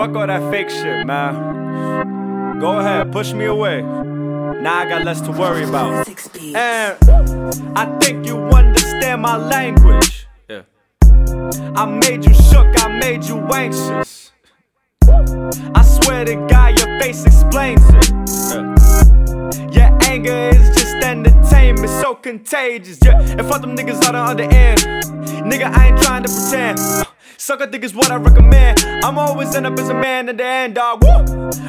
Fuck all that fake shit, man. Go ahead, push me away. Now I got less to worry about. And I think you understand my language. Yeah. I made you shook, I made you anxious. I swear to God, your face explains it. Yeah. Your anger is just entertainment, so contagious. Yeah, and fuck them niggas out on the end. Nigga, I ain't trying to pretend. Sucker think is what I recommend. I'm always end up as a man in the end, dog. Woo!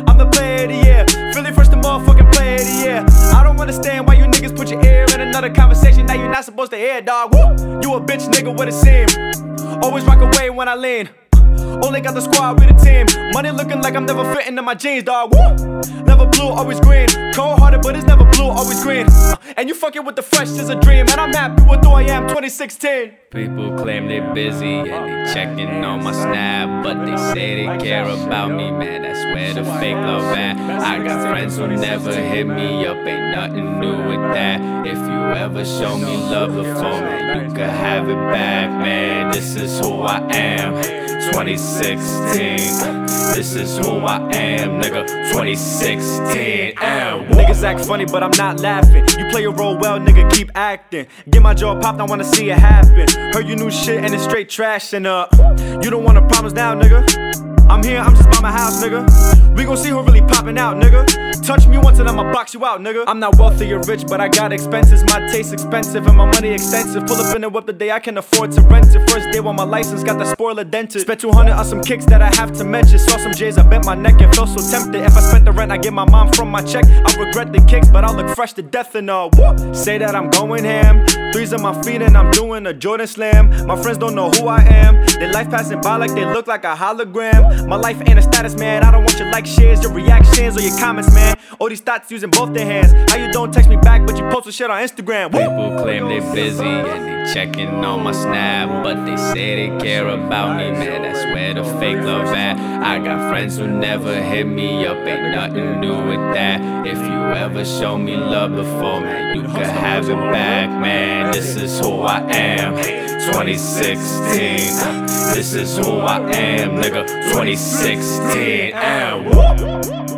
I'm the player of the year. Philly first, the motherfucking player of the year. I don't understand why you niggas put your ear in another conversation that you're not supposed to hear, dog. Woo! You a bitch nigga with a sim. Always rock away when I lean. Only got the squad with a team. Money looking like I'm never fitting in my jeans, dog. Woo! Never blue, always green. Cold hearted, but it's never blue, always green. Uh, and you fucking with the fresh is a dream. And I'm happy with who I am 2016. People claim they're busy and they checking on my snap, but they say they care about me, man. That's where the fake love at. I got friends who never hit me up, ain't nothing new with that. If you ever show me love before, man, you can have it back, man. This is who I am. 2016. This is who I am, nigga. 2016. And Niggas act funny, but I'm not laughing. You play your role well, nigga, keep acting. Get my jaw popped, I wanna see it happen. Heard you new shit and it's straight trash, and uh, you don't want no problems now, nigga. I'm here, I'm just by my house, nigga. We gon' see who really popping out, nigga. Touch me once and I'ma box you out, nigga. I'm not wealthy or rich, but I got expenses. My taste expensive and my money extensive. Pull up in a whip the day I can afford to rent it. First day on my license, got the spoiler dented. Spent 200 on some kicks that I have to mention. Saw some J's, I bent my neck and felt so tempted. If I spent the rent I get my mom from my check, I regret the kicks, but I look fresh to death and uh, whoop. Say that I'm going ham. Threes on my feet and I'm doing a Jordan slam. My friends don't know who I am. Their life passing by like they look like a hologram. My life ain't a status, man. I don't want your like shares, your reactions, or your comments, man. All these thoughts using both their hands. How you don't text me back, but you post the shit on Instagram? Woo! People claim they're busy and they checking on my snap, but they say they care about me, man. That's where the fake love at. I got friends who never hit me up, ain't nothing new with that. If you ever show me love before, man, you can have it back, man. This is who I am. 2016. This is who I am, nigga. 2016. And woo!